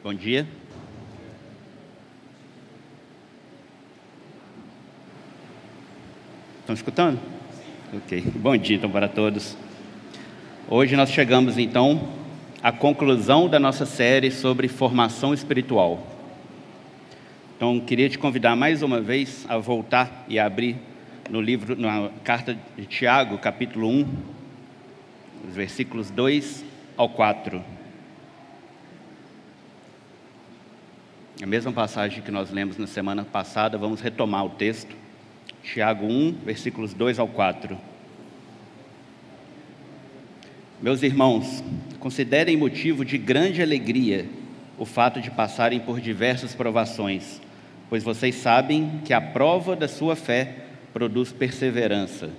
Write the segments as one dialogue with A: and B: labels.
A: Bom dia. Estão escutando? Ok. Bom dia então para todos. Hoje nós chegamos então à conclusão da nossa série sobre formação espiritual. Então queria te convidar mais uma vez a voltar e abrir no livro, na carta de Tiago, capítulo 1, os versículos 2 ao 4. A mesma passagem que nós lemos na semana passada, vamos retomar o texto. Tiago 1, versículos 2 ao 4. Meus irmãos, considerem motivo de grande alegria o fato de passarem por diversas provações, pois vocês sabem que a prova da sua fé produz perseverança,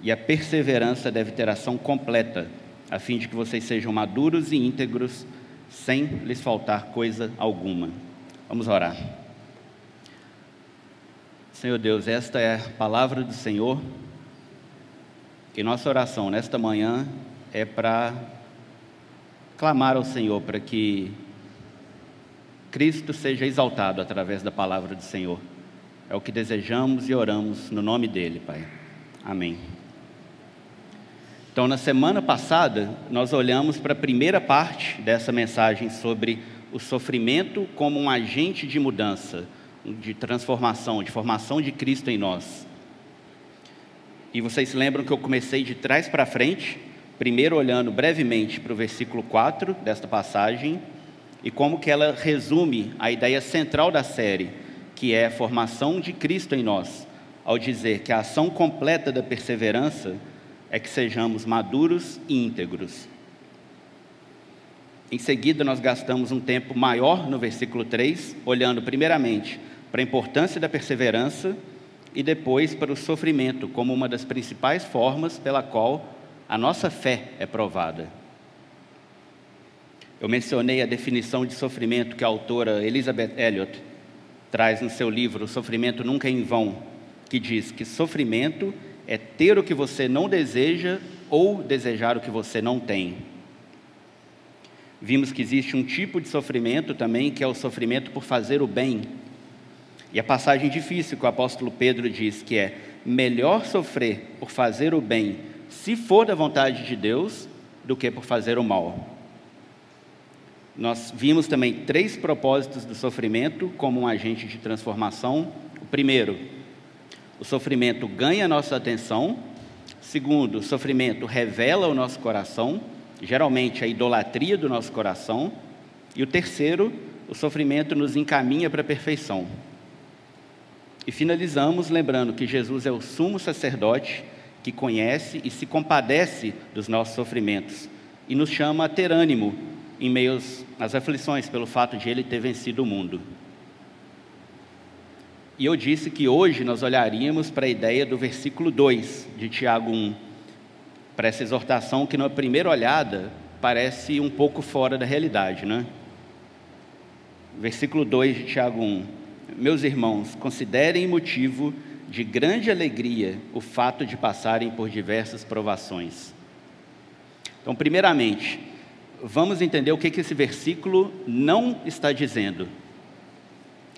A: e a perseverança deve ter ação completa, a fim de que vocês sejam maduros e íntegros, sem lhes faltar coisa alguma. Vamos orar. Senhor Deus, esta é a palavra do Senhor. E nossa oração nesta manhã é para clamar ao Senhor para que Cristo seja exaltado através da palavra do Senhor. É o que desejamos e oramos no nome dele, Pai. Amém. Então, na semana passada, nós olhamos para a primeira parte dessa mensagem sobre o sofrimento como um agente de mudança, de transformação, de formação de Cristo em nós. E vocês lembram que eu comecei de trás para frente, primeiro olhando brevemente para o versículo 4 desta passagem e como que ela resume a ideia central da série, que é a formação de Cristo em nós, ao dizer que a ação completa da perseverança é que sejamos maduros e íntegros. Em seguida, nós gastamos um tempo maior no versículo 3, olhando primeiramente para a importância da perseverança e depois para o sofrimento como uma das principais formas pela qual a nossa fé é provada. Eu mencionei a definição de sofrimento que a autora Elizabeth Elliot traz no seu livro O Sofrimento Nunca é em Vão, que diz que sofrimento é ter o que você não deseja ou desejar o que você não tem. Vimos que existe um tipo de sofrimento também, que é o sofrimento por fazer o bem. E a passagem difícil que o apóstolo Pedro diz que é melhor sofrer por fazer o bem, se for da vontade de Deus, do que por fazer o mal. Nós vimos também três propósitos do sofrimento como um agente de transformação. O primeiro, o sofrimento ganha nossa atenção. Segundo, o sofrimento revela o nosso coração geralmente a idolatria do nosso coração. E o terceiro, o sofrimento nos encaminha para a perfeição. E finalizamos lembrando que Jesus é o sumo sacerdote que conhece e se compadece dos nossos sofrimentos e nos chama a ter ânimo em meio às aflições pelo fato de ele ter vencido o mundo. E eu disse que hoje nós olharíamos para a ideia do versículo 2 de Tiago 1, para essa exortação que, na primeira olhada, parece um pouco fora da realidade, né? Versículo 2 de Tiago 1. Meus irmãos, considerem motivo de grande alegria o fato de passarem por diversas provações. Então, primeiramente, vamos entender o que, que esse versículo não está dizendo.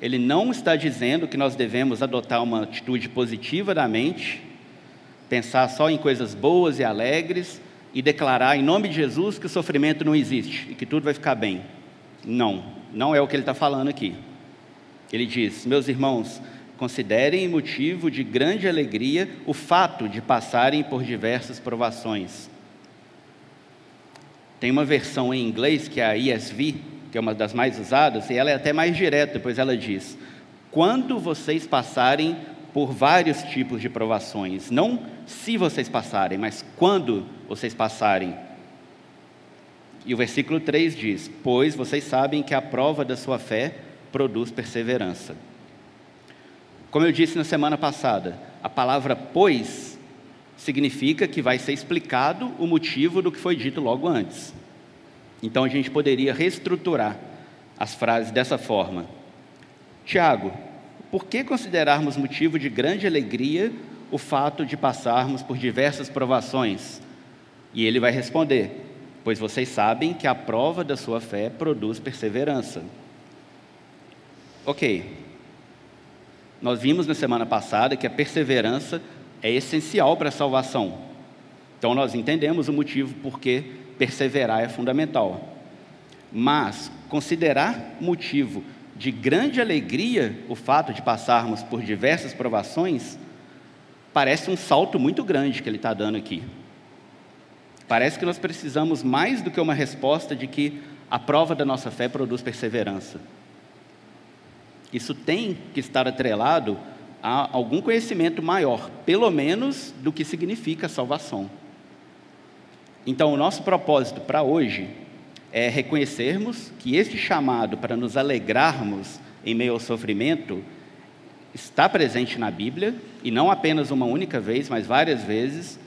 A: Ele não está dizendo que nós devemos adotar uma atitude positiva da mente pensar só em coisas boas e alegres e declarar em nome de Jesus que o sofrimento não existe e que tudo vai ficar bem. Não, não é o que ele está falando aqui. Ele diz: Meus irmãos, considerem motivo de grande alegria o fato de passarem por diversas provações. Tem uma versão em inglês que é a ESV, que é uma das mais usadas, e ela é até mais direta, pois ela diz: Quando vocês passarem por vários tipos de provações, não se vocês passarem, mas quando vocês passarem. E o versículo 3 diz: Pois vocês sabem que a prova da sua fé produz perseverança. Como eu disse na semana passada, a palavra pois significa que vai ser explicado o motivo do que foi dito logo antes. Então a gente poderia reestruturar as frases dessa forma: Tiago, por que considerarmos motivo de grande alegria o fato de passarmos por diversas provações? E ele vai responder: pois vocês sabem que a prova da sua fé produz perseverança. Ok. Nós vimos na semana passada que a perseverança é essencial para a salvação. Então nós entendemos o motivo por que perseverar é fundamental. Mas considerar motivo de grande alegria o fato de passarmos por diversas provações parece um salto muito grande que ele está dando aqui. Parece que nós precisamos mais do que uma resposta de que a prova da nossa fé produz perseverança. Isso tem que estar atrelado a algum conhecimento maior, pelo menos do que significa salvação. Então, o nosso propósito para hoje é reconhecermos que este chamado para nos alegrarmos em meio ao sofrimento está presente na Bíblia, e não apenas uma única vez, mas várias vezes,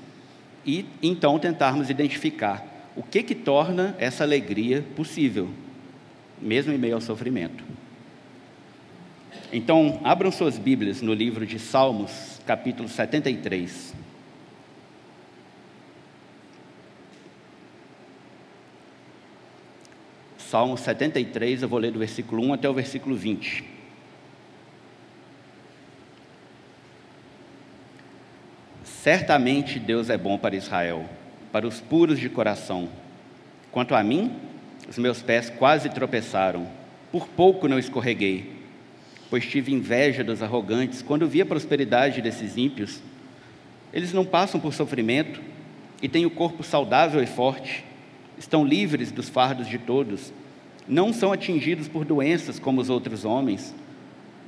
A: e então tentarmos identificar o que que torna essa alegria possível, mesmo em meio ao sofrimento. Então, abram suas Bíblias no livro de Salmos, capítulo 73. Salmo 73, eu vou ler do versículo 1 até o versículo 20. Certamente Deus é bom para Israel, para os puros de coração. Quanto a mim, os meus pés quase tropeçaram, por pouco não escorreguei, pois tive inveja dos arrogantes quando vi a prosperidade desses ímpios. Eles não passam por sofrimento e têm o corpo saudável e forte, estão livres dos fardos de todos, não são atingidos por doenças como os outros homens.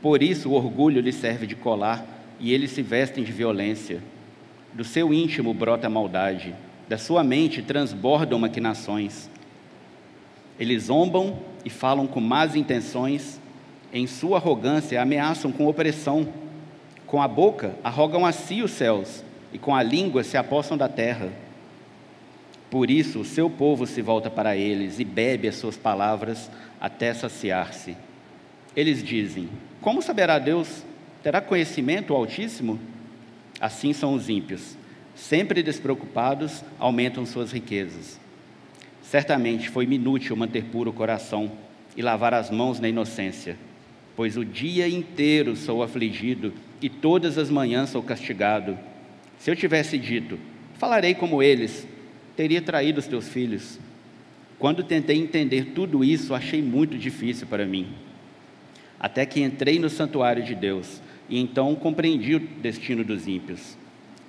A: Por isso o orgulho lhes serve de colar e eles se vestem de violência. Do seu íntimo brota a maldade, da sua mente transbordam maquinações. Eles zombam e falam com más intenções, em sua arrogância ameaçam com opressão. Com a boca arrogam a si os céus, e com a língua se apossam da terra. Por isso o seu povo se volta para eles e bebe as suas palavras até saciar-se. Eles dizem: Como saberá Deus? Terá conhecimento o Altíssimo? Assim são os ímpios. Sempre despreocupados, aumentam suas riquezas. Certamente foi-me inútil manter puro o coração e lavar as mãos na inocência, pois o dia inteiro sou afligido e todas as manhãs sou castigado. Se eu tivesse dito, falarei como eles, teria traído os teus filhos. Quando tentei entender tudo isso, achei muito difícil para mim. Até que entrei no santuário de Deus e então compreendi o destino dos ímpios.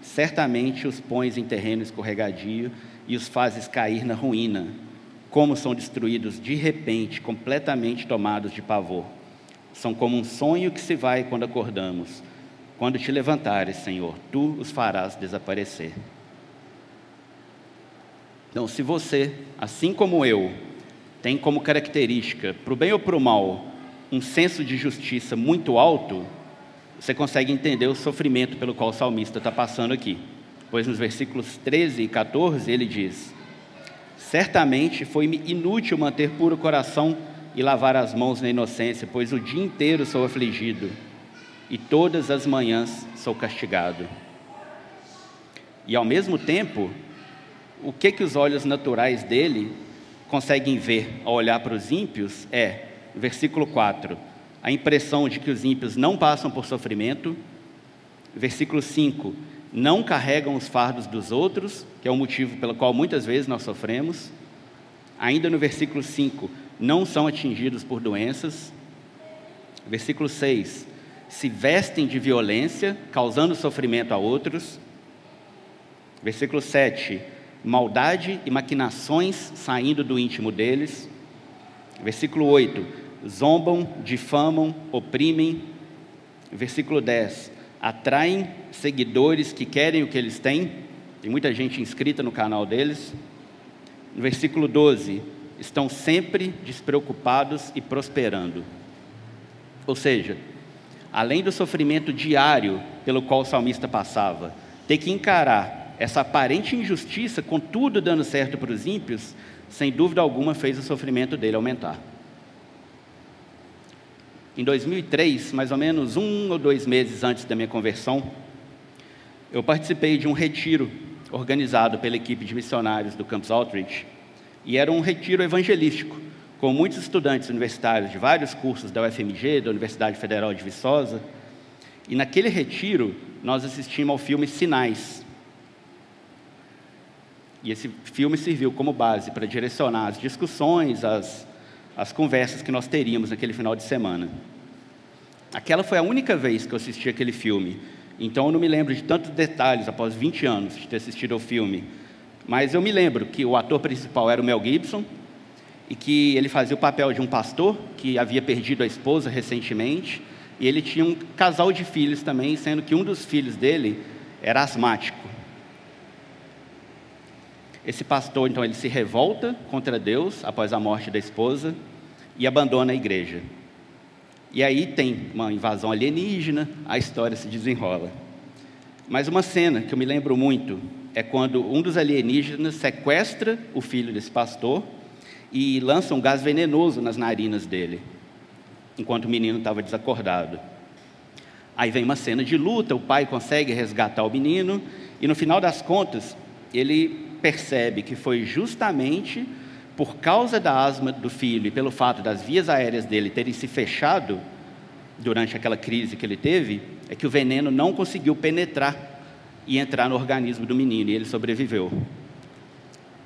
A: Certamente os pões em terreno escorregadio e os fazes cair na ruína, como são destruídos de repente, completamente tomados de pavor. São como um sonho que se vai quando acordamos. Quando te levantares, Senhor, tu os farás desaparecer. Então, se você, assim como eu, tem como característica, para o bem ou para o mal, um senso de justiça muito alto, você consegue entender o sofrimento pelo qual o salmista está passando aqui. Pois nos versículos 13 e 14 ele diz: Certamente foi-me inútil manter puro coração e lavar as mãos na inocência, pois o dia inteiro sou afligido e todas as manhãs sou castigado. E ao mesmo tempo, o que que os olhos naturais dele conseguem ver ao olhar para os ímpios é, versículo 4, a impressão de que os ímpios não passam por sofrimento. Versículo 5: não carregam os fardos dos outros, que é o motivo pelo qual muitas vezes nós sofremos. Ainda no versículo 5, não são atingidos por doenças. Versículo 6, se vestem de violência, causando sofrimento a outros. Versículo 7, maldade e maquinações saindo do íntimo deles. Versículo 8, zombam, difamam, oprimem. Versículo 10: atraem seguidores que querem o que eles têm. Tem muita gente inscrita no canal deles. No versículo 12: estão sempre despreocupados e prosperando. Ou seja, além do sofrimento diário pelo qual o salmista passava, ter que encarar essa aparente injustiça, com tudo dando certo para os ímpios, sem dúvida alguma fez o sofrimento dele aumentar. Em 2003, mais ou menos um ou dois meses antes da minha conversão, eu participei de um retiro organizado pela equipe de missionários do Campus Outreach, e era um retiro evangelístico, com muitos estudantes universitários de vários cursos da UFMG, da Universidade Federal de Viçosa. E naquele retiro, nós assistimos ao filme Sinais. E esse filme serviu como base para direcionar as discussões, as, as conversas que nós teríamos naquele final de semana. Aquela foi a única vez que eu assisti aquele filme. Então eu não me lembro de tantos detalhes após 20 anos de ter assistido ao filme. Mas eu me lembro que o ator principal era o Mel Gibson e que ele fazia o papel de um pastor que havia perdido a esposa recentemente e ele tinha um casal de filhos também, sendo que um dos filhos dele era asmático. Esse pastor, então, ele se revolta contra Deus após a morte da esposa e abandona a igreja. E aí tem uma invasão alienígena, a história se desenrola. Mas uma cena que eu me lembro muito é quando um dos alienígenas sequestra o filho desse pastor e lança um gás venenoso nas narinas dele enquanto o menino estava desacordado. Aí vem uma cena de luta, o pai consegue resgatar o menino, e no final das contas, ele percebe que foi justamente por causa da asma do filho e pelo fato das vias aéreas dele terem se fechado durante aquela crise que ele teve, é que o veneno não conseguiu penetrar e entrar no organismo do menino, e ele sobreviveu.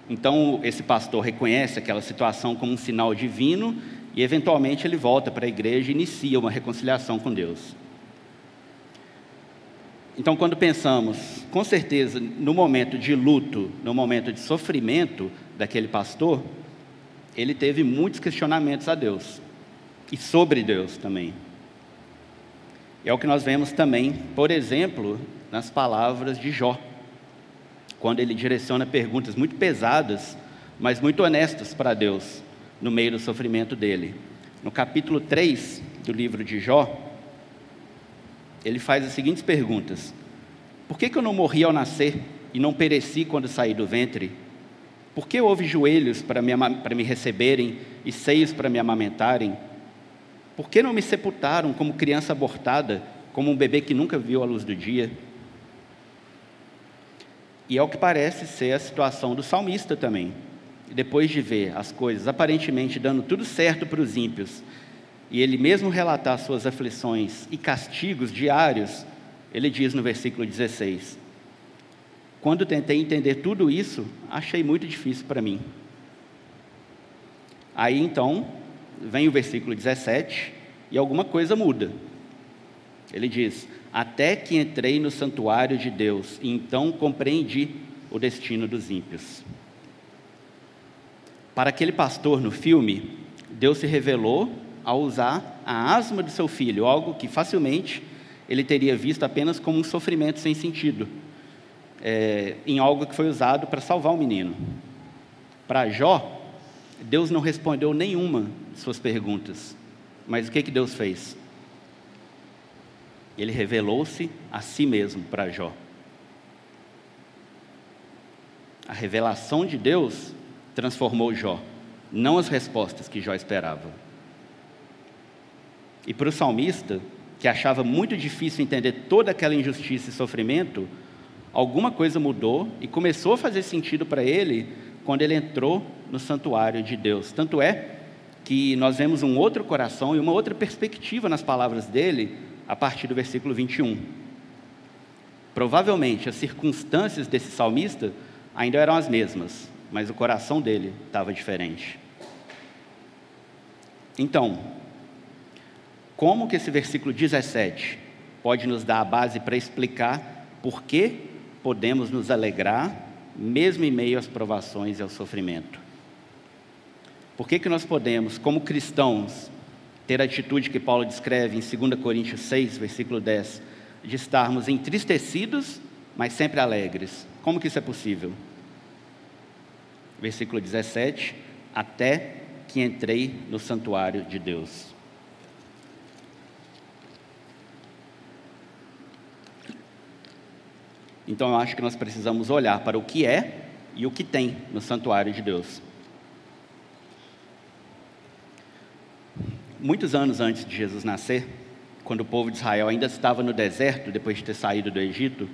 A: Então, esse pastor reconhece aquela situação como um sinal divino e eventualmente ele volta para a igreja e inicia uma reconciliação com Deus. Então, quando pensamos, com certeza, no momento de luto, no momento de sofrimento daquele pastor, ele teve muitos questionamentos a Deus e sobre Deus também. É o que nós vemos também, por exemplo, nas palavras de Jó, quando ele direciona perguntas muito pesadas, mas muito honestas para Deus no meio do sofrimento dele. No capítulo 3 do livro de Jó, ele faz as seguintes perguntas: Por que, que eu não morri ao nascer e não pereci quando saí do ventre? Por que houve joelhos para me, para me receberem e seios para me amamentarem? Por que não me sepultaram como criança abortada, como um bebê que nunca viu a luz do dia? E é o que parece ser a situação do salmista também depois de ver as coisas aparentemente dando tudo certo para os ímpios, e ele mesmo relatar suas aflições e castigos diários, ele diz no versículo 16: Quando tentei entender tudo isso, achei muito difícil para mim. Aí então, vem o versículo 17 e alguma coisa muda. Ele diz: Até que entrei no santuário de Deus, e então compreendi o destino dos ímpios. Para aquele pastor no filme, Deus se revelou ao usar a asma de seu filho, algo que facilmente ele teria visto apenas como um sofrimento sem sentido, é, em algo que foi usado para salvar o menino. Para Jó, Deus não respondeu nenhuma de suas perguntas, mas o que, que Deus fez? Ele revelou-se a si mesmo para Jó. A revelação de Deus transformou Jó, não as respostas que Jó esperava. E para o salmista, que achava muito difícil entender toda aquela injustiça e sofrimento, alguma coisa mudou e começou a fazer sentido para ele quando ele entrou no santuário de Deus. Tanto é que nós vemos um outro coração e uma outra perspectiva nas palavras dele a partir do versículo 21. Provavelmente as circunstâncias desse salmista ainda eram as mesmas, mas o coração dele estava diferente. Então, como que esse versículo 17 pode nos dar a base para explicar por que podemos nos alegrar, mesmo em meio às provações e ao sofrimento? Por que, que nós podemos, como cristãos, ter a atitude que Paulo descreve em 2 Coríntios 6, versículo 10, de estarmos entristecidos, mas sempre alegres? Como que isso é possível? versículo 17, até que entrei no santuário de Deus. Então eu acho que nós precisamos olhar para o que é e o que tem no santuário de Deus. Muitos anos antes de Jesus nascer, quando o povo de Israel ainda estava no deserto, depois de ter saído do Egito,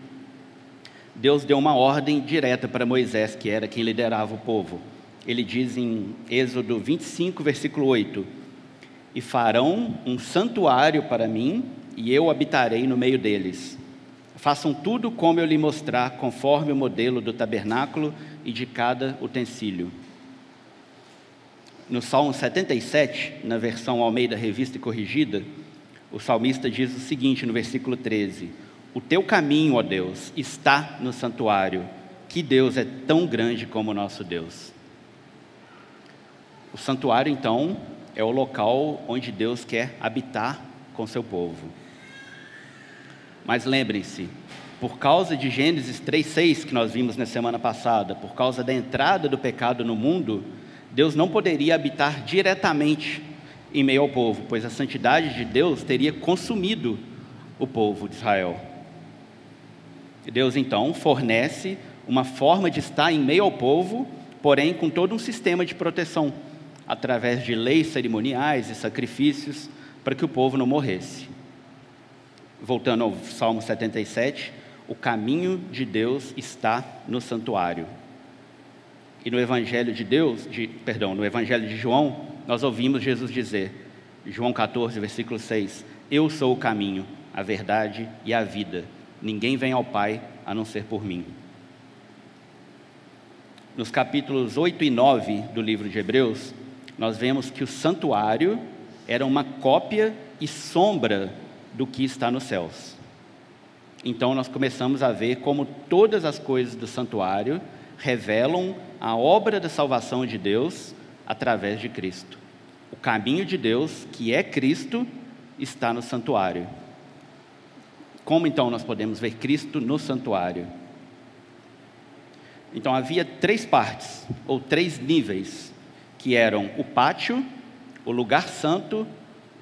A: Deus deu uma ordem direta para Moisés, que era quem liderava o povo. ele diz em Êxodo 25, versículo 8: E farão um santuário para mim, e eu habitarei no meio deles. Façam tudo como eu lhe mostrar, conforme o modelo do tabernáculo e de cada utensílio. No Salmo 77, na versão Almeida Revista e Corrigida, o salmista diz o seguinte no versículo 13: O teu caminho, ó Deus, está no santuário. Que Deus é tão grande como o nosso Deus. O santuário, então, é o local onde Deus quer habitar com seu povo. Mas lembrem-se, por causa de Gênesis 3:6 que nós vimos na semana passada, por causa da entrada do pecado no mundo, Deus não poderia habitar diretamente em meio ao povo, pois a santidade de Deus teria consumido o povo de Israel. Deus então fornece uma forma de estar em meio ao povo, porém com todo um sistema de proteção através de leis cerimoniais e sacrifícios, para que o povo não morresse. Voltando ao Salmo 77, o caminho de Deus está no santuário. E no Evangelho de Deus, de, perdão, no Evangelho de João, nós ouvimos Jesus dizer, João 14, versículo 6, Eu sou o caminho, a verdade e a vida. Ninguém vem ao Pai a não ser por mim. Nos capítulos 8 e 9 do livro de Hebreus, nós vemos que o santuário era uma cópia e sombra do que está nos céus. Então nós começamos a ver como todas as coisas do santuário revelam a obra da salvação de Deus através de Cristo. O caminho de Deus, que é Cristo, está no santuário. Como então nós podemos ver Cristo no santuário? Então havia três partes, ou três níveis que eram o pátio, o lugar santo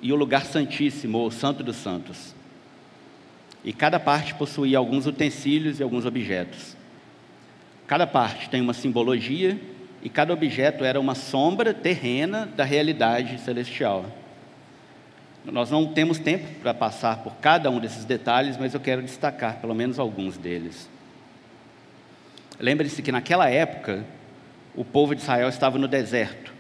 A: e o lugar santíssimo, ou santo dos santos. E cada parte possuía alguns utensílios e alguns objetos. Cada parte tem uma simbologia e cada objeto era uma sombra terrena da realidade celestial. Nós não temos tempo para passar por cada um desses detalhes, mas eu quero destacar pelo menos alguns deles. Lembre-se que naquela época, o povo de Israel estava no deserto.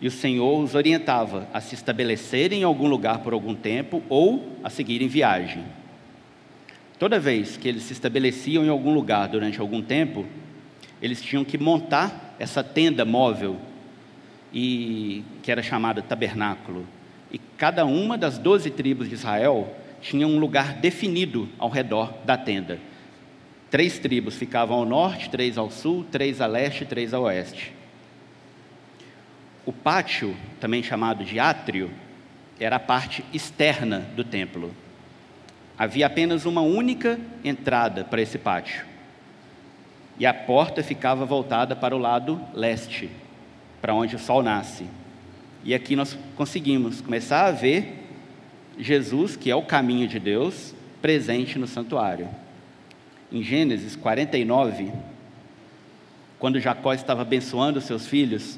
A: E o Senhor os orientava a se estabelecerem em algum lugar por algum tempo ou a seguirem viagem. Toda vez que eles se estabeleciam em algum lugar durante algum tempo, eles tinham que montar essa tenda móvel, e, que era chamada tabernáculo. E cada uma das doze tribos de Israel tinha um lugar definido ao redor da tenda. Três tribos ficavam ao norte, três ao sul, três a leste três a oeste. O pátio, também chamado de átrio, era a parte externa do templo. Havia apenas uma única entrada para esse pátio. E a porta ficava voltada para o lado leste, para onde o sol nasce. E aqui nós conseguimos começar a ver Jesus, que é o caminho de Deus, presente no santuário em Gênesis 49, quando Jacó estava abençoando seus filhos,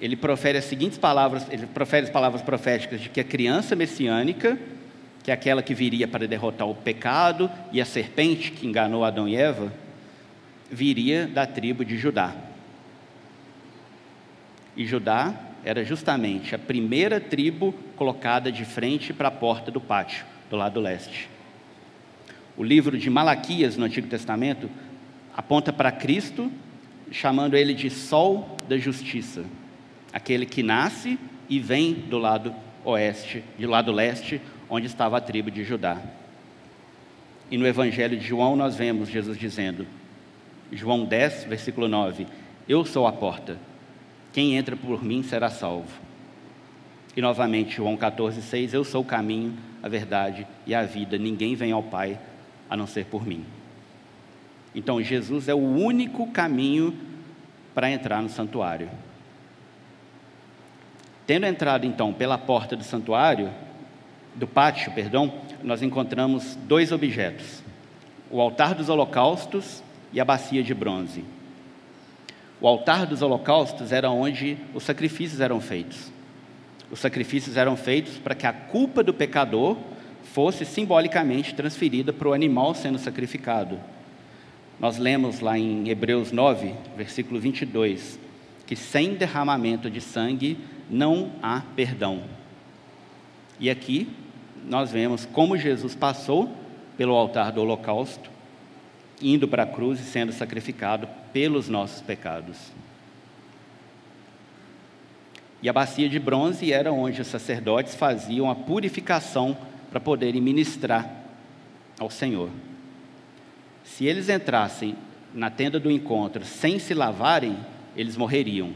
A: ele profere as seguintes palavras, ele profere as palavras proféticas de que a criança messiânica, que é aquela que viria para derrotar o pecado e a serpente que enganou Adão e Eva, viria da tribo de Judá. E Judá era justamente a primeira tribo colocada de frente para a porta do pátio, do lado leste. O livro de Malaquias no Antigo Testamento aponta para Cristo, chamando ele de Sol da Justiça, aquele que nasce e vem do lado oeste, do lado leste, onde estava a tribo de Judá. E no Evangelho de João nós vemos Jesus dizendo, João 10, versículo 9: Eu sou a porta, quem entra por mim será salvo. E novamente, João 14, 6: Eu sou o caminho, a verdade e a vida, ninguém vem ao Pai a não ser por mim. Então, Jesus é o único caminho para entrar no santuário. Tendo entrado então pela porta do santuário, do pátio, perdão, nós encontramos dois objetos: o altar dos holocaustos e a bacia de bronze. O altar dos holocaustos era onde os sacrifícios eram feitos. Os sacrifícios eram feitos para que a culpa do pecador fosse simbolicamente transferida para o animal sendo sacrificado. Nós lemos lá em Hebreus 9, versículo 22, que sem derramamento de sangue não há perdão. E aqui nós vemos como Jesus passou pelo altar do holocausto, indo para a cruz e sendo sacrificado pelos nossos pecados. E a bacia de bronze era onde os sacerdotes faziam a purificação para poderem ministrar ao Senhor. Se eles entrassem na tenda do encontro sem se lavarem, eles morreriam.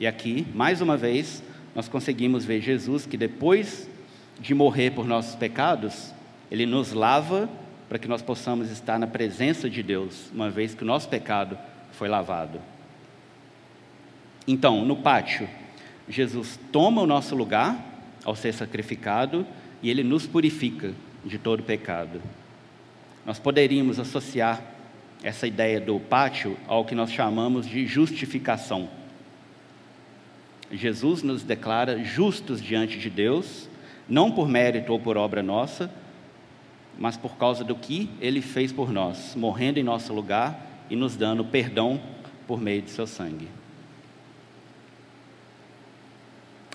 A: E aqui, mais uma vez, nós conseguimos ver Jesus que depois de morrer por nossos pecados, ele nos lava para que nós possamos estar na presença de Deus, uma vez que o nosso pecado foi lavado. Então, no pátio, Jesus toma o nosso lugar ao ser sacrificado e ele nos purifica de todo pecado. Nós poderíamos associar essa ideia do pátio ao que nós chamamos de justificação. Jesus nos declara justos diante de Deus, não por mérito ou por obra nossa, mas por causa do que ele fez por nós, morrendo em nosso lugar e nos dando perdão por meio de seu sangue.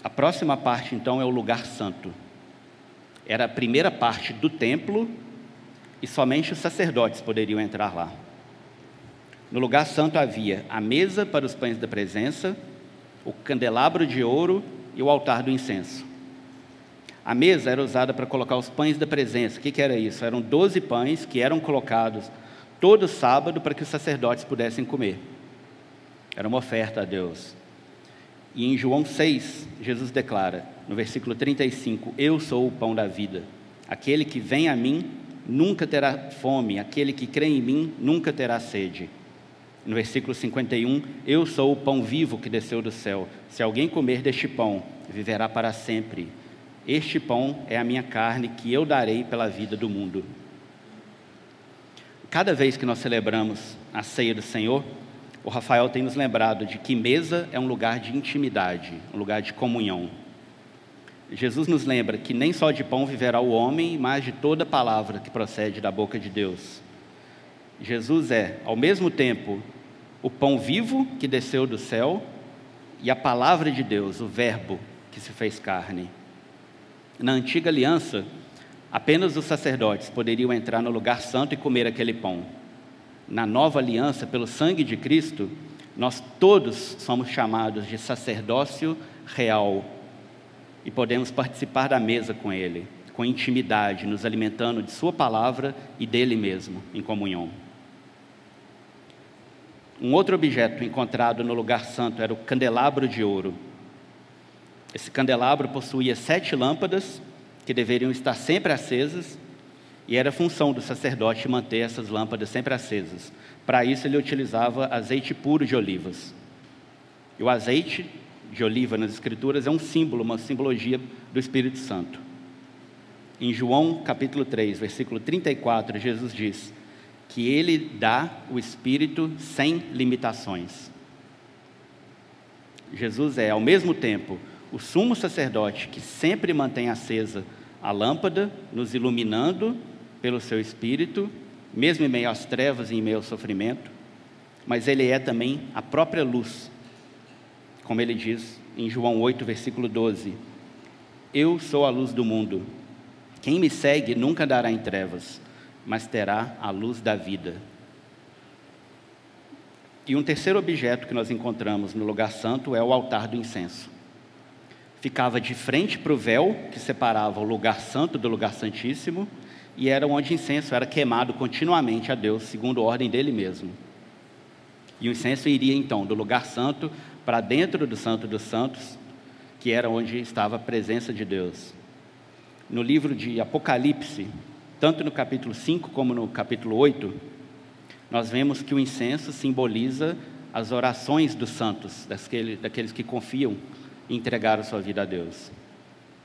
A: A próxima parte, então, é o lugar santo. Era a primeira parte do templo e somente os sacerdotes poderiam entrar lá. No lugar santo havia a mesa para os pães da presença, o candelabro de ouro e o altar do incenso. A mesa era usada para colocar os pães da presença. O que, que era isso? Eram doze pães que eram colocados todo sábado para que os sacerdotes pudessem comer. Era uma oferta a Deus. E em João 6, Jesus declara, no versículo 35, Eu sou o pão da vida. Aquele que vem a mim nunca terá fome, aquele que crê em mim nunca terá sede. No versículo 51, eu sou o pão vivo que desceu do céu. Se alguém comer deste pão, viverá para sempre. Este pão é a minha carne que eu darei pela vida do mundo. Cada vez que nós celebramos a ceia do Senhor, o Rafael tem nos lembrado de que mesa é um lugar de intimidade, um lugar de comunhão. Jesus nos lembra que nem só de pão viverá o homem, mas de toda palavra que procede da boca de Deus. Jesus é, ao mesmo tempo, o pão vivo que desceu do céu e a palavra de Deus, o Verbo que se fez carne. Na antiga aliança, apenas os sacerdotes poderiam entrar no lugar santo e comer aquele pão. Na nova aliança, pelo sangue de Cristo, nós todos somos chamados de sacerdócio real e podemos participar da mesa com Ele, com intimidade, nos alimentando de Sua palavra e dele mesmo, em comunhão. Um outro objeto encontrado no lugar santo era o candelabro de ouro. Esse candelabro possuía sete lâmpadas que deveriam estar sempre acesas e era função do sacerdote manter essas lâmpadas sempre acesas. Para isso, ele utilizava azeite puro de olivas. E o azeite de oliva nas Escrituras é um símbolo, uma simbologia do Espírito Santo. Em João capítulo 3, versículo 34, Jesus diz: que Ele dá o Espírito sem limitações. Jesus é, ao mesmo tempo, o sumo sacerdote que sempre mantém acesa a lâmpada, nos iluminando pelo seu Espírito, mesmo em meio às trevas e em meio ao sofrimento, mas Ele é também a própria luz, como ele diz em João 8, versículo 12: Eu sou a luz do mundo. Quem me segue nunca andará em trevas, mas terá a luz da vida. E um terceiro objeto que nós encontramos no lugar santo é o altar do incenso. Ficava de frente para o véu que separava o lugar santo do lugar santíssimo e era onde o incenso era queimado continuamente a Deus, segundo a ordem dele mesmo. E o incenso iria então do lugar santo para dentro do Santo dos Santos, que era onde estava a presença de Deus. No livro de Apocalipse, tanto no capítulo 5 como no capítulo 8, nós vemos que o incenso simboliza as orações dos santos, daqueles, que confiam e entregaram sua vida a Deus.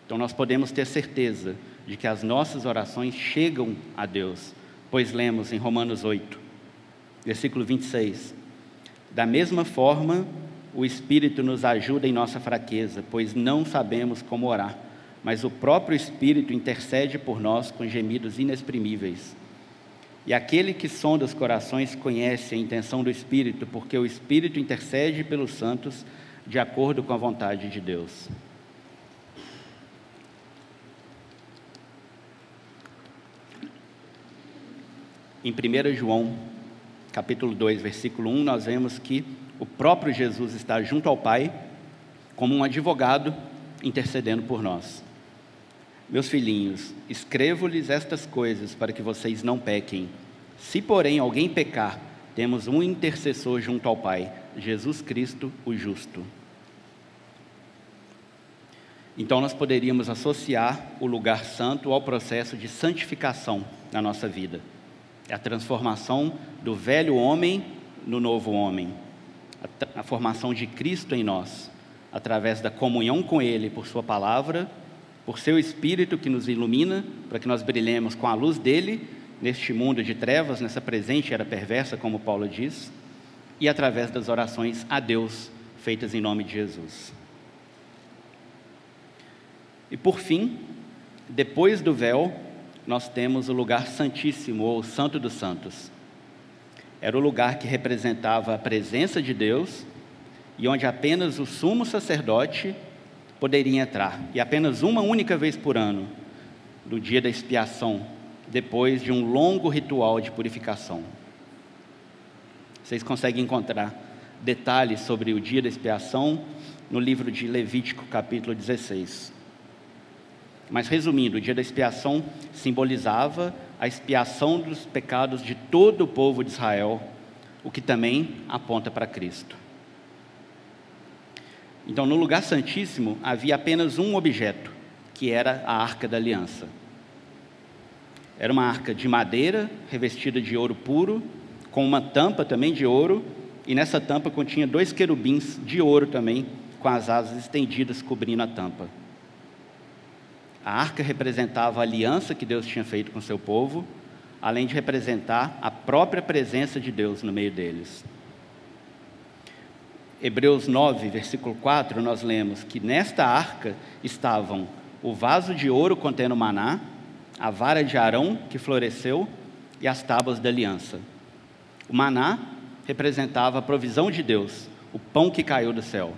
A: Então nós podemos ter certeza de que as nossas orações chegam a Deus, pois lemos em Romanos 8, versículo 26. Da mesma forma, o Espírito nos ajuda em nossa fraqueza, pois não sabemos como orar mas o próprio Espírito intercede por nós com gemidos inexprimíveis. E aquele que sonda os corações conhece a intenção do Espírito, porque o Espírito intercede pelos santos de acordo com a vontade de Deus. Em 1 João, capítulo 2, versículo 1, nós vemos que o próprio Jesus está junto ao Pai como um advogado intercedendo por nós. Meus filhinhos, escrevo-lhes estas coisas para que vocês não pequem. Se, porém, alguém pecar, temos um intercessor junto ao Pai, Jesus Cristo, o justo. Então, nós poderíamos associar o lugar santo ao processo de santificação na nossa vida. É a transformação do velho homem no novo homem, a, a formação de Cristo em nós, através da comunhão com Ele por Sua palavra por seu Espírito que nos ilumina, para que nós brilhemos com a luz dele neste mundo de trevas, nessa presente era perversa, como Paulo diz, e através das orações a Deus feitas em nome de Jesus. E por fim, depois do véu, nós temos o lugar santíssimo, ou Santo dos Santos. Era o lugar que representava a presença de Deus e onde apenas o sumo sacerdote poderia entrar, e apenas uma única vez por ano, no dia da expiação, depois de um longo ritual de purificação. Vocês conseguem encontrar detalhes sobre o dia da expiação no livro de Levítico, capítulo 16. Mas resumindo, o dia da expiação simbolizava a expiação dos pecados de todo o povo de Israel, o que também aponta para Cristo. Então, no lugar santíssimo havia apenas um objeto, que era a arca da aliança. Era uma arca de madeira, revestida de ouro puro, com uma tampa também de ouro, e nessa tampa continha dois querubins de ouro também, com as asas estendidas cobrindo a tampa. A arca representava a aliança que Deus tinha feito com seu povo, além de representar a própria presença de Deus no meio deles. Hebreus 9, versículo 4, nós lemos que nesta arca estavam o vaso de ouro contendo maná, a vara de Arão que floresceu e as tábuas da aliança. O maná representava a provisão de Deus, o pão que caiu do céu.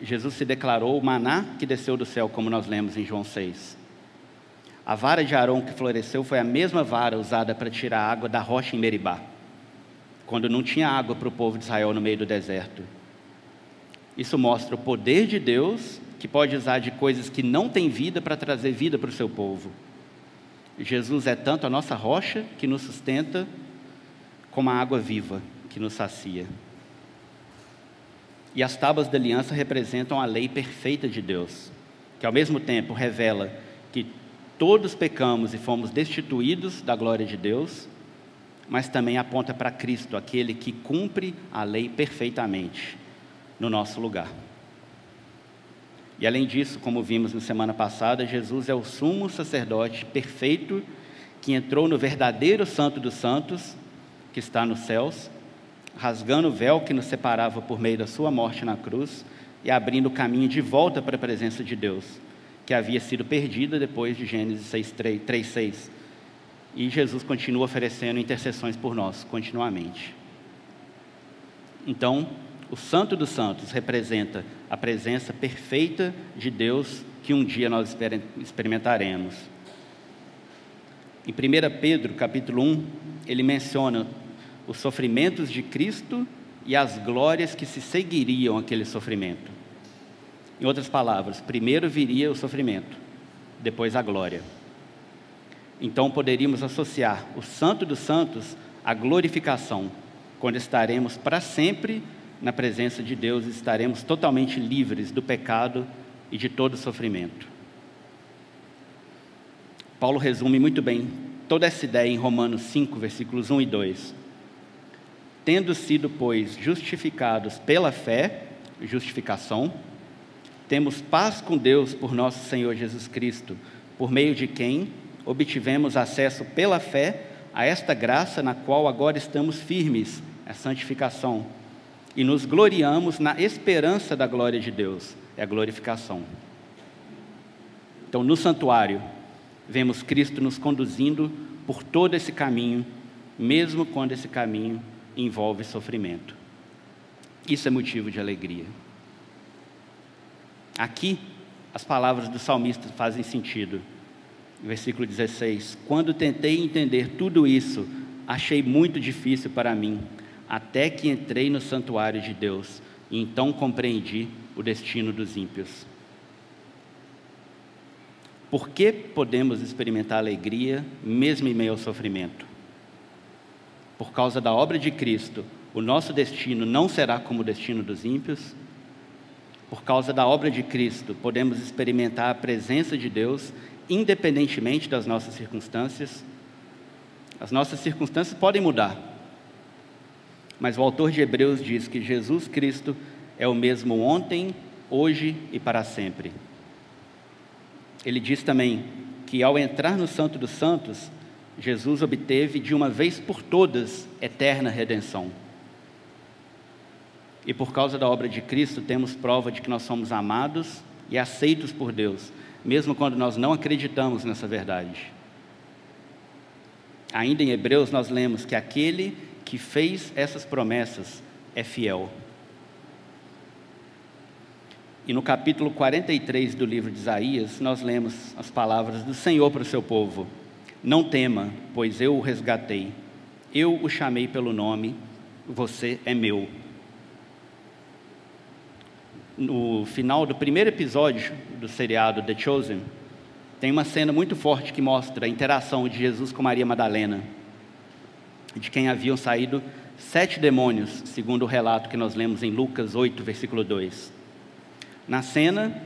A: Jesus se declarou o maná que desceu do céu, como nós lemos em João 6. A vara de Arão que floresceu foi a mesma vara usada para tirar a água da rocha em Meribá quando não tinha água para o povo de Israel no meio do deserto. Isso mostra o poder de Deus, que pode usar de coisas que não têm vida para trazer vida para o seu povo. Jesus é tanto a nossa rocha que nos sustenta, como a água viva que nos sacia. E as tábuas da aliança representam a lei perfeita de Deus, que ao mesmo tempo revela que todos pecamos e fomos destituídos da glória de Deus, mas também aponta para Cristo, aquele que cumpre a lei perfeitamente no nosso lugar. E além disso, como vimos na semana passada, Jesus é o sumo sacerdote perfeito que entrou no verdadeiro Santo dos Santos, que está nos céus, rasgando o véu que nos separava por meio da sua morte na cruz e abrindo o caminho de volta para a presença de Deus, que havia sido perdida depois de Gênesis 3:6 e Jesus continua oferecendo intercessões por nós continuamente. Então, o Santo dos Santos representa a presença perfeita de Deus que um dia nós experimentaremos. Em 1 Pedro, capítulo 1, ele menciona os sofrimentos de Cristo e as glórias que se seguiriam aquele sofrimento. Em outras palavras, primeiro viria o sofrimento, depois a glória. Então poderíamos associar o Santo dos Santos à glorificação, quando estaremos para sempre na presença de Deus e estaremos totalmente livres do pecado e de todo sofrimento. Paulo resume muito bem toda essa ideia em Romanos 5, versículos 1 e 2. Tendo sido, pois, justificados pela fé, justificação, temos paz com Deus por nosso Senhor Jesus Cristo, por meio de quem obtivemos acesso pela fé a esta graça na qual agora estamos firmes, a santificação, e nos gloriamos na esperança da glória de Deus, é a glorificação. Então, no santuário, vemos Cristo nos conduzindo por todo esse caminho, mesmo quando esse caminho envolve sofrimento. Isso é motivo de alegria. Aqui, as palavras do salmista fazem sentido. Versículo 16: Quando tentei entender tudo isso, achei muito difícil para mim, até que entrei no santuário de Deus, e então compreendi o destino dos ímpios. Por que podemos experimentar alegria mesmo em meio ao sofrimento? Por causa da obra de Cristo, o nosso destino não será como o destino dos ímpios. Por causa da obra de Cristo, podemos experimentar a presença de Deus independentemente das nossas circunstâncias. As nossas circunstâncias podem mudar, mas o autor de Hebreus diz que Jesus Cristo é o mesmo ontem, hoje e para sempre. Ele diz também que ao entrar no Santo dos Santos, Jesus obteve de uma vez por todas eterna redenção. E por causa da obra de Cristo, temos prova de que nós somos amados e aceitos por Deus, mesmo quando nós não acreditamos nessa verdade. Ainda em Hebreus, nós lemos que aquele que fez essas promessas é fiel. E no capítulo 43 do livro de Isaías, nós lemos as palavras do Senhor para o seu povo: Não tema, pois eu o resgatei. Eu o chamei pelo nome, você é meu. No final do primeiro episódio do seriado The Chosen, tem uma cena muito forte que mostra a interação de Jesus com Maria Madalena, de quem haviam saído sete demônios, segundo o relato que nós lemos em Lucas 8, versículo 2. Na cena,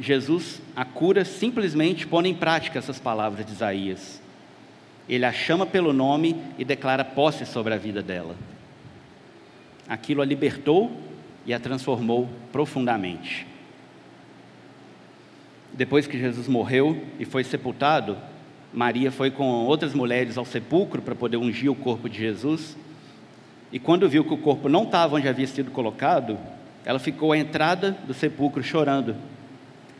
A: Jesus a cura simplesmente pondo em prática essas palavras de Isaías. Ele a chama pelo nome e declara posse sobre a vida dela. Aquilo a libertou e a transformou profundamente. Depois que Jesus morreu e foi sepultado, Maria foi com outras mulheres ao sepulcro para poder ungir o corpo de Jesus. E quando viu que o corpo não estava onde havia sido colocado, ela ficou à entrada do sepulcro chorando.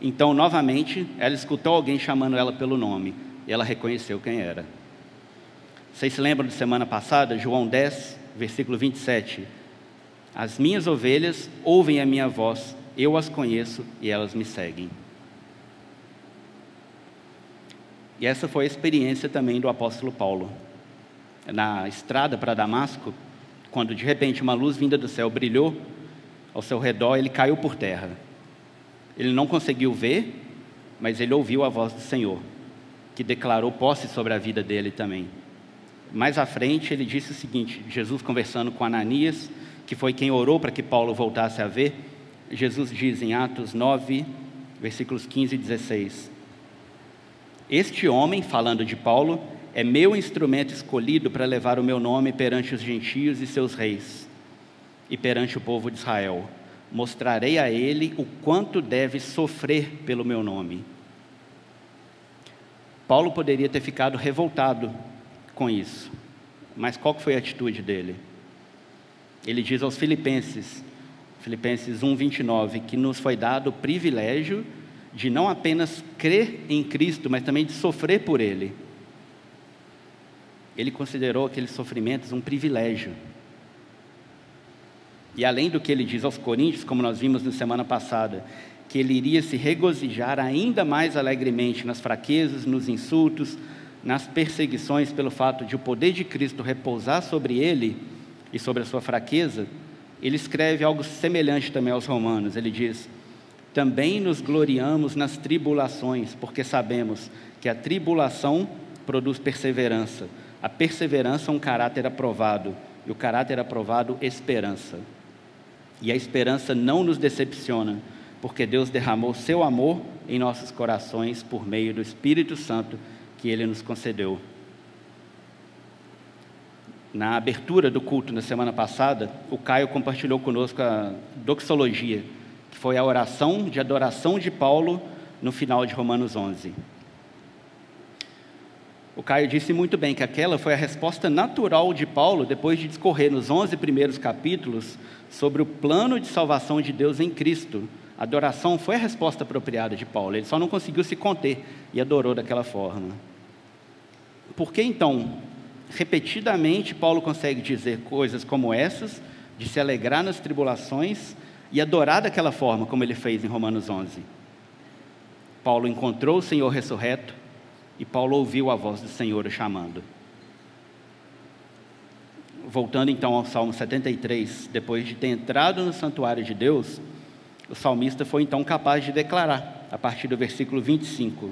A: Então, novamente, ela escutou alguém chamando ela pelo nome e ela reconheceu quem era. Vocês se lembram de semana passada, João 10, versículo 27? As minhas ovelhas ouvem a minha voz, eu as conheço e elas me seguem. E essa foi a experiência também do apóstolo Paulo. Na estrada para Damasco, quando de repente uma luz vinda do céu brilhou ao seu redor, ele caiu por terra. Ele não conseguiu ver, mas ele ouviu a voz do Senhor, que declarou posse sobre a vida dele também. Mais à frente, ele disse o seguinte: Jesus conversando com Ananias, que foi quem orou para que Paulo voltasse a ver, Jesus diz em Atos 9, versículos 15 e 16: Este homem, falando de Paulo, é meu instrumento escolhido para levar o meu nome perante os gentios e seus reis e perante o povo de Israel. Mostrarei a ele o quanto deve sofrer pelo meu nome. Paulo poderia ter ficado revoltado com isso, mas qual foi a atitude dele? Ele diz aos Filipenses, Filipenses 1:29, que nos foi dado o privilégio de não apenas crer em Cristo, mas também de sofrer por Ele. Ele considerou aqueles sofrimentos um privilégio. E além do que ele diz aos Coríntios, como nós vimos na semana passada, que ele iria se regozijar ainda mais alegremente nas fraquezas, nos insultos, nas perseguições, pelo fato de o poder de Cristo repousar sobre ele e sobre a sua fraqueza, ele escreve algo semelhante também aos Romanos. Ele diz: Também nos gloriamos nas tribulações, porque sabemos que a tribulação produz perseverança, a perseverança, um caráter aprovado, e o caráter aprovado, esperança. E a esperança não nos decepciona, porque Deus derramou seu amor em nossos corações por meio do Espírito Santo que ele nos concedeu. Na abertura do culto na semana passada, o Caio compartilhou conosco a doxologia, que foi a oração de adoração de Paulo no final de Romanos 11. O Caio disse muito bem que aquela foi a resposta natural de Paulo depois de discorrer nos 11 primeiros capítulos sobre o plano de salvação de Deus em Cristo, A adoração foi a resposta apropriada de Paulo, ele só não conseguiu se conter e adorou daquela forma. Por que então, repetidamente, Paulo consegue dizer coisas como essas, de se alegrar nas tribulações e adorar daquela forma, como ele fez em Romanos 11? Paulo encontrou o Senhor ressurreto e Paulo ouviu a voz do Senhor o chamando. Voltando então ao Salmo 73, depois de ter entrado no santuário de Deus, o salmista foi então capaz de declarar, a partir do versículo 25: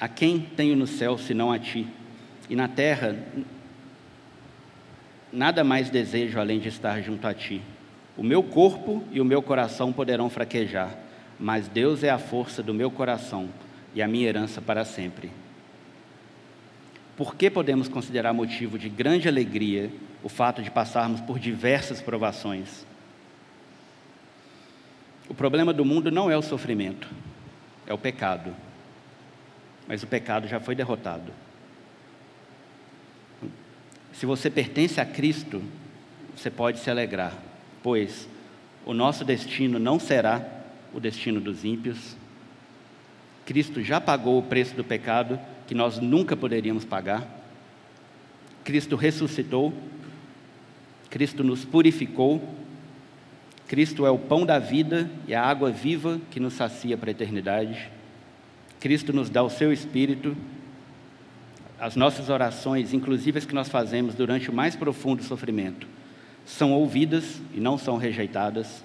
A: A quem tenho no céu senão a ti? E na terra nada mais desejo além de estar junto a ti. O meu corpo e o meu coração poderão fraquejar, mas Deus é a força do meu coração e a minha herança para sempre. Por que podemos considerar motivo de grande alegria o fato de passarmos por diversas provações? O problema do mundo não é o sofrimento, é o pecado. Mas o pecado já foi derrotado. Se você pertence a Cristo, você pode se alegrar, pois o nosso destino não será o destino dos ímpios. Cristo já pagou o preço do pecado que nós nunca poderíamos pagar. Cristo ressuscitou, Cristo nos purificou, Cristo é o pão da vida e a água viva que nos sacia para a eternidade. Cristo nos dá o seu espírito. As nossas orações, inclusive as que nós fazemos durante o mais profundo sofrimento, são ouvidas e não são rejeitadas.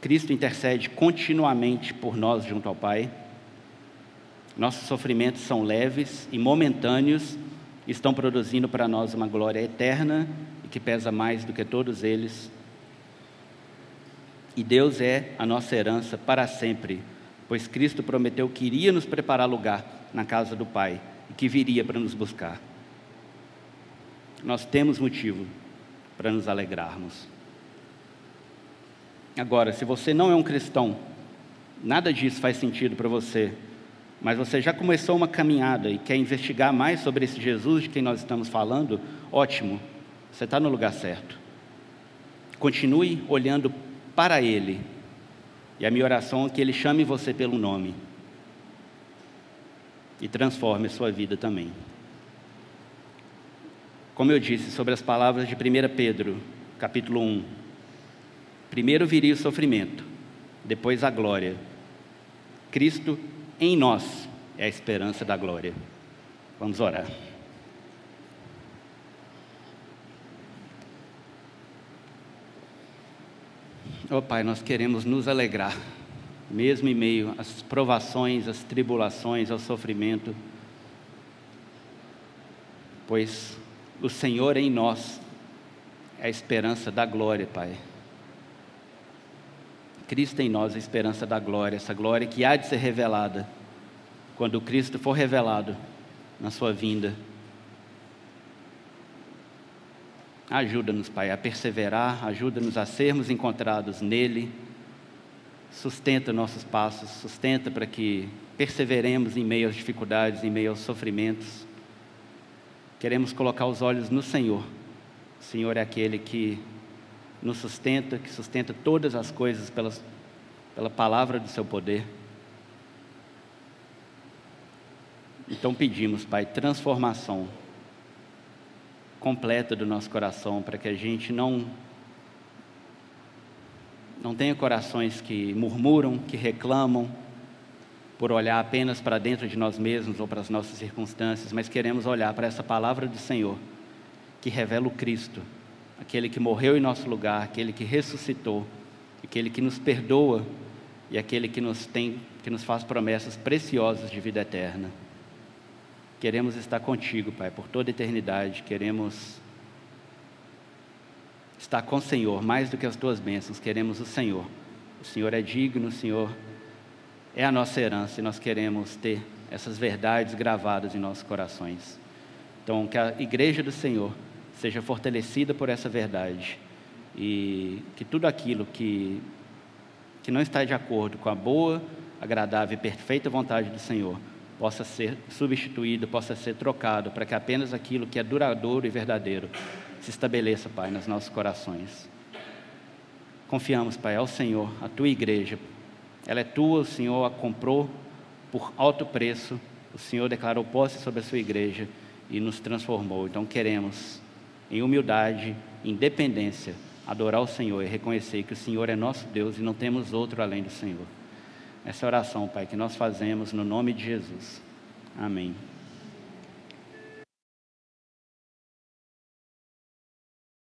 A: Cristo intercede continuamente por nós junto ao Pai. Nossos sofrimentos são leves e momentâneos, estão produzindo para nós uma glória eterna e que pesa mais do que todos eles. E Deus é a nossa herança para sempre, pois Cristo prometeu que iria nos preparar lugar na casa do Pai e que viria para nos buscar. Nós temos motivo para nos alegrarmos. Agora, se você não é um cristão, nada disso faz sentido para você, mas você já começou uma caminhada e quer investigar mais sobre esse Jesus de quem nós estamos falando, ótimo, você está no lugar certo. Continue olhando para Ele, e a minha oração é que Ele chame você pelo nome e transforme a sua vida também. Como eu disse sobre as palavras de 1 Pedro, capítulo 1, primeiro viria o sofrimento, depois a glória. Cristo em nós é a esperança da glória. Vamos orar. Oh Pai, nós queremos nos alegrar, mesmo em meio às provações, às tribulações, ao sofrimento, pois o Senhor em nós é a esperança da glória, Pai. Cristo em nós é a esperança da glória, essa glória que há de ser revelada quando Cristo for revelado na sua vinda. Ajuda-nos, Pai, a perseverar, ajuda-nos a sermos encontrados nele. Sustenta nossos passos, sustenta para que perseveremos em meio às dificuldades, em meio aos sofrimentos. Queremos colocar os olhos no Senhor. O Senhor é aquele que nos sustenta, que sustenta todas as coisas pelas, pela palavra do seu poder. Então pedimos, Pai, transformação completa do nosso coração, para que a gente não não tenha corações que murmuram, que reclamam, por olhar apenas para dentro de nós mesmos ou para as nossas circunstâncias, mas queremos olhar para essa palavra do Senhor, que revela o Cristo, aquele que morreu em nosso lugar, aquele que ressuscitou, aquele que nos perdoa e aquele que nos tem, que nos faz promessas preciosas de vida eterna. Queremos estar contigo, Pai, por toda a eternidade. Queremos estar com o Senhor mais do que as tuas bênçãos. Queremos o Senhor. O Senhor é digno, o Senhor é a nossa herança e nós queremos ter essas verdades gravadas em nossos corações. Então, que a igreja do Senhor seja fortalecida por essa verdade e que tudo aquilo que, que não está de acordo com a boa, agradável e perfeita vontade do Senhor possa ser substituído, possa ser trocado, para que apenas aquilo que é duradouro e verdadeiro se estabeleça, Pai, nos nossos corações. Confiamos, Pai, ao Senhor, a tua igreja. Ela é tua, o Senhor a comprou por alto preço. O Senhor declarou posse sobre a sua igreja e nos transformou. Então queremos, em humildade, independência, adorar o Senhor e reconhecer que o Senhor é nosso Deus e não temos outro além do Senhor. Essa oração, Pai, que nós fazemos no nome de Jesus. Amém.